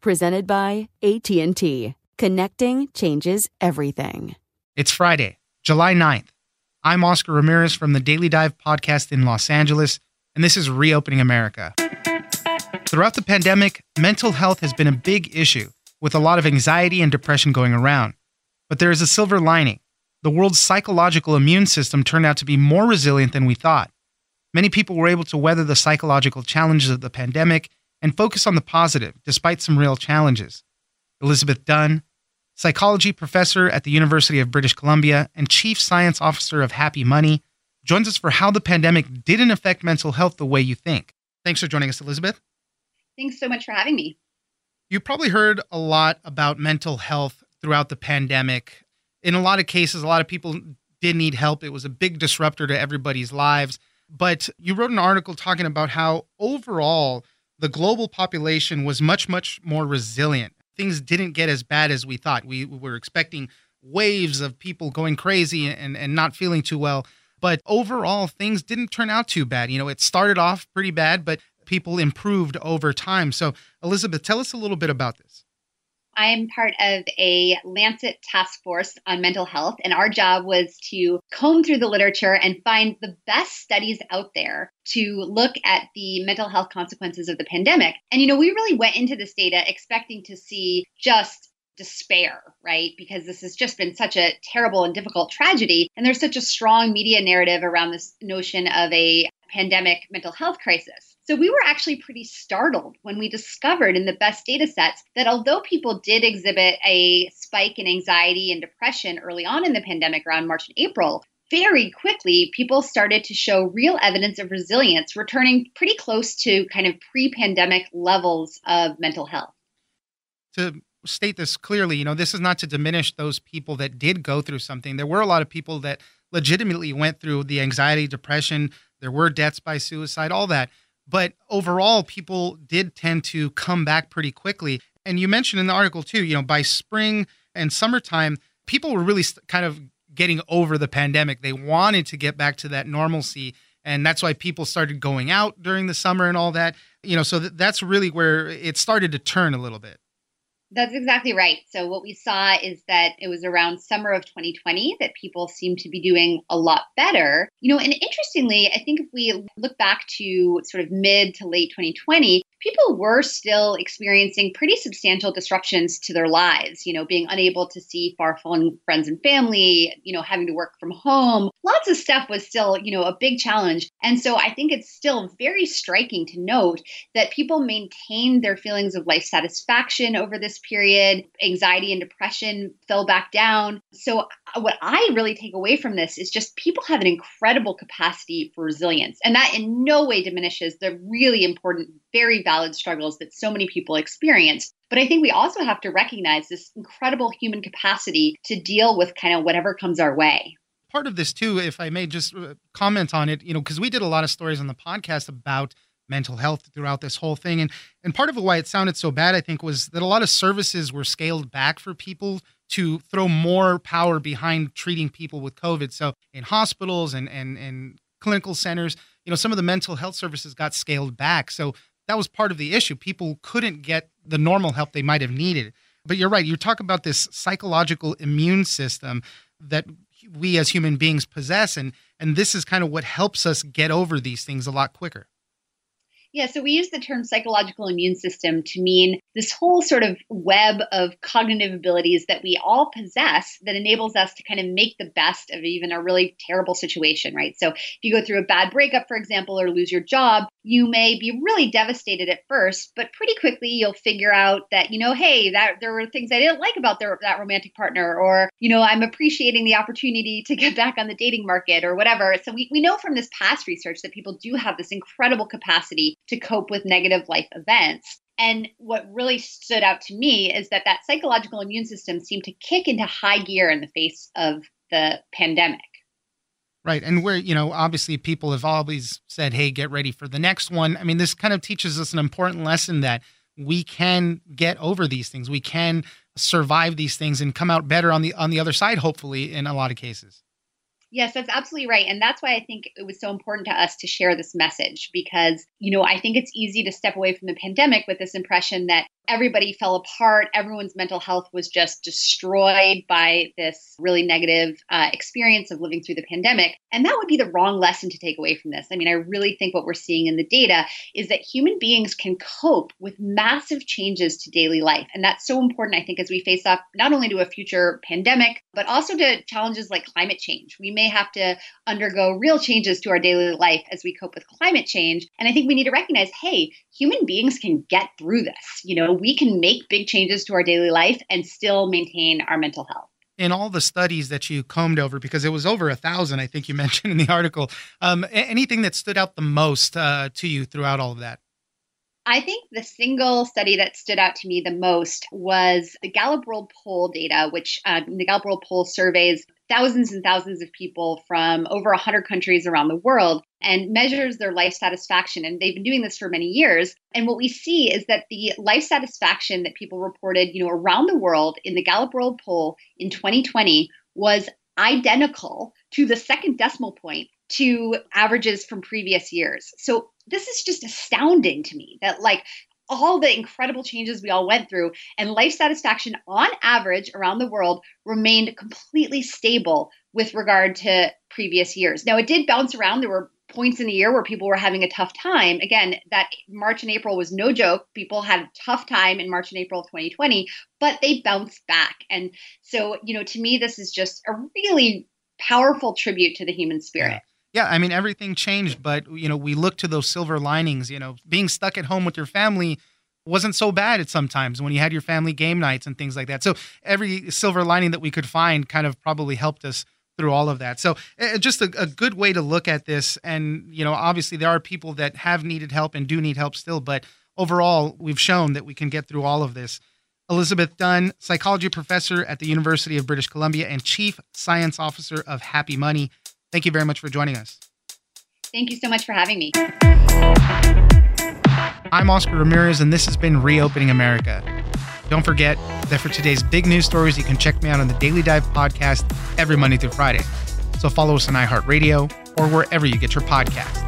presented by AT&T. Connecting changes everything. It's Friday, July 9th. I'm Oscar Ramirez from the Daily Dive podcast in Los Angeles, and this is Reopening America. Throughout the pandemic, mental health has been a big issue, with a lot of anxiety and depression going around. But there is a silver lining. The world's psychological immune system turned out to be more resilient than we thought. Many people were able to weather the psychological challenges of the pandemic and focus on the positive despite some real challenges. Elizabeth Dunn, psychology professor at the University of British Columbia and chief science officer of Happy Money, joins us for how the pandemic didn't affect mental health the way you think. Thanks for joining us, Elizabeth. Thanks so much for having me. You probably heard a lot about mental health throughout the pandemic. In a lot of cases, a lot of people did need help. It was a big disruptor to everybody's lives. But you wrote an article talking about how overall, the global population was much, much more resilient. Things didn't get as bad as we thought. We, we were expecting waves of people going crazy and, and not feeling too well. But overall, things didn't turn out too bad. You know, it started off pretty bad, but people improved over time. So, Elizabeth, tell us a little bit about this. I am part of a Lancet task force on mental health, and our job was to comb through the literature and find the best studies out there to look at the mental health consequences of the pandemic. And, you know, we really went into this data expecting to see just despair, right? Because this has just been such a terrible and difficult tragedy. And there's such a strong media narrative around this notion of a pandemic mental health crisis. So we were actually pretty startled when we discovered in the best data sets that although people did exhibit a spike in anxiety and depression early on in the pandemic around March and April, very quickly people started to show real evidence of resilience, returning pretty close to kind of pre pandemic levels of mental health. To state this clearly, you know, this is not to diminish those people that did go through something. There were a lot of people that legitimately went through the anxiety, depression, there were deaths by suicide, all that. But overall, people did tend to come back pretty quickly. And you mentioned in the article too, you know, by spring and summertime, people were really kind of getting over the pandemic. They wanted to get back to that normalcy. And that's why people started going out during the summer and all that. You know, so that's really where it started to turn a little bit. That's exactly right. So, what we saw is that it was around summer of 2020 that people seemed to be doing a lot better. You know, and interestingly, I think if we look back to sort of mid to late 2020, people were still experiencing pretty substantial disruptions to their lives, you know, being unable to see far flung friends and family, you know, having to work from home. Lots of stuff was still, you know, a big challenge. And so I think it's still very striking to note that people maintained their feelings of life satisfaction over this period. Anxiety and depression fell back down. So uh, what I really take away from this is just people have an incredible capacity for resilience. And that in no way diminishes the really important, very valid struggles that so many people experience. But I think we also have to recognize this incredible human capacity to deal with kind of whatever comes our way. Part of this, too, if I may just uh, comment on it, you know, because we did a lot of stories on the podcast about mental health throughout this whole thing. And and part of why it sounded so bad, I think, was that a lot of services were scaled back for people to throw more power behind treating people with COVID. So in hospitals and and and clinical centers, you know, some of the mental health services got scaled back. So that was part of the issue. People couldn't get the normal help they might have needed. But you're right. You talk about this psychological immune system that we as human beings possess and and this is kind of what helps us get over these things a lot quicker. Yeah, so we use the term psychological immune system to mean this whole sort of web of cognitive abilities that we all possess that enables us to kind of make the best of even a really terrible situation, right? So if you go through a bad breakup, for example, or lose your job, you may be really devastated at first, but pretty quickly you'll figure out that, you know, hey, that there were things I didn't like about their, that romantic partner, or, you know, I'm appreciating the opportunity to get back on the dating market or whatever. So we, we know from this past research that people do have this incredible capacity to cope with negative life events. And what really stood out to me is that that psychological immune system seemed to kick into high gear in the face of the pandemic. Right. And where, you know, obviously people have always said, hey, get ready for the next one. I mean, this kind of teaches us an important lesson that we can get over these things. We can survive these things and come out better on the on the other side, hopefully, in a lot of cases. Yes, that's absolutely right. And that's why I think it was so important to us to share this message because, you know, I think it's easy to step away from the pandemic with this impression that everybody fell apart. Everyone's mental health was just destroyed by this really negative uh, experience of living through the pandemic. And that would be the wrong lesson to take away from this. I mean, I really think what we're seeing in the data is that human beings can cope with massive changes to daily life. And that's so important, I think, as we face up not only to a future pandemic, but also to challenges like climate change. We may have to undergo real changes to our daily life as we cope with climate change. And I think we need to recognize hey, human beings can get through this. You know, we can make big changes to our daily life and still maintain our mental health in all the studies that you combed over, because it was over a thousand, I think you mentioned in the article, um, anything that stood out the most uh, to you throughout all of that? I think the single study that stood out to me the most was the Gallup World Poll data, which uh, the Gallup World Poll surveys thousands and thousands of people from over 100 countries around the world and measures their life satisfaction. And they've been doing this for many years. And what we see is that the life satisfaction that people reported, you know, around the world in the Gallup World Poll in 2020 was identical to the second decimal point to averages from previous years. So this is just astounding to me that like all the incredible changes we all went through and life satisfaction on average around the world remained completely stable with regard to previous years. Now it did bounce around. There were points in the year where people were having a tough time. Again, that March and April was no joke. People had a tough time in March and April of 2020, but they bounced back. And so, you know, to me, this is just a really powerful tribute to the human spirit. Yeah. Yeah, I mean everything changed, but you know we look to those silver linings. You know, being stuck at home with your family wasn't so bad at sometimes when you had your family game nights and things like that. So every silver lining that we could find kind of probably helped us through all of that. So uh, just a, a, good way to look at this. And you know, obviously there are people that have needed help and do need help still, but overall we've shown that we can get through all of this. Elizabeth Dunn, psychology professor at the University of British Columbia and chief science officer of Happy Money. Thank you very much for joining us. Thank you so much for having me. I'm Oscar Ramirez, and this has been Reopening America. Don't forget that for today's big news stories, you can check me out on the Daily Dive podcast every Monday through Friday. So follow us on iHeartRadio or wherever you get your podcasts.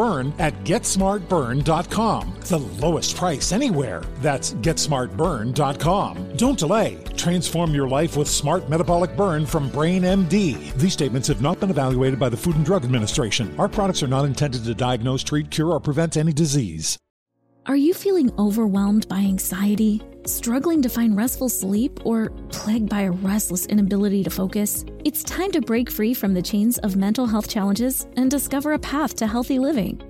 Burn at GetSmartBurn.com. The lowest price anywhere. That's GetSmartBurn.com. Don't delay. Transform your life with Smart Metabolic Burn from Brain MD. These statements have not been evaluated by the Food and Drug Administration. Our products are not intended to diagnose, treat, cure, or prevent any disease. Are you feeling overwhelmed by anxiety, struggling to find restful sleep, or plagued by a restless inability to focus? It's time to break free from the chains of mental health challenges and discover a path to healthy living.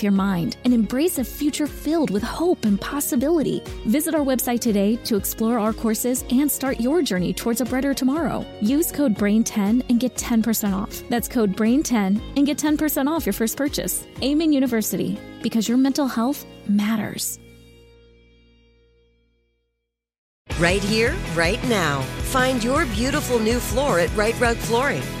with your mind and embrace a future filled with hope and possibility. Visit our website today to explore our courses and start your journey towards a brighter tomorrow. Use code BRAIN10 and get 10% off. That's code BRAIN10 and get 10% off your first purchase. Amen University, because your mental health matters. Right here, right now. Find your beautiful new floor at Rite Rug Flooring.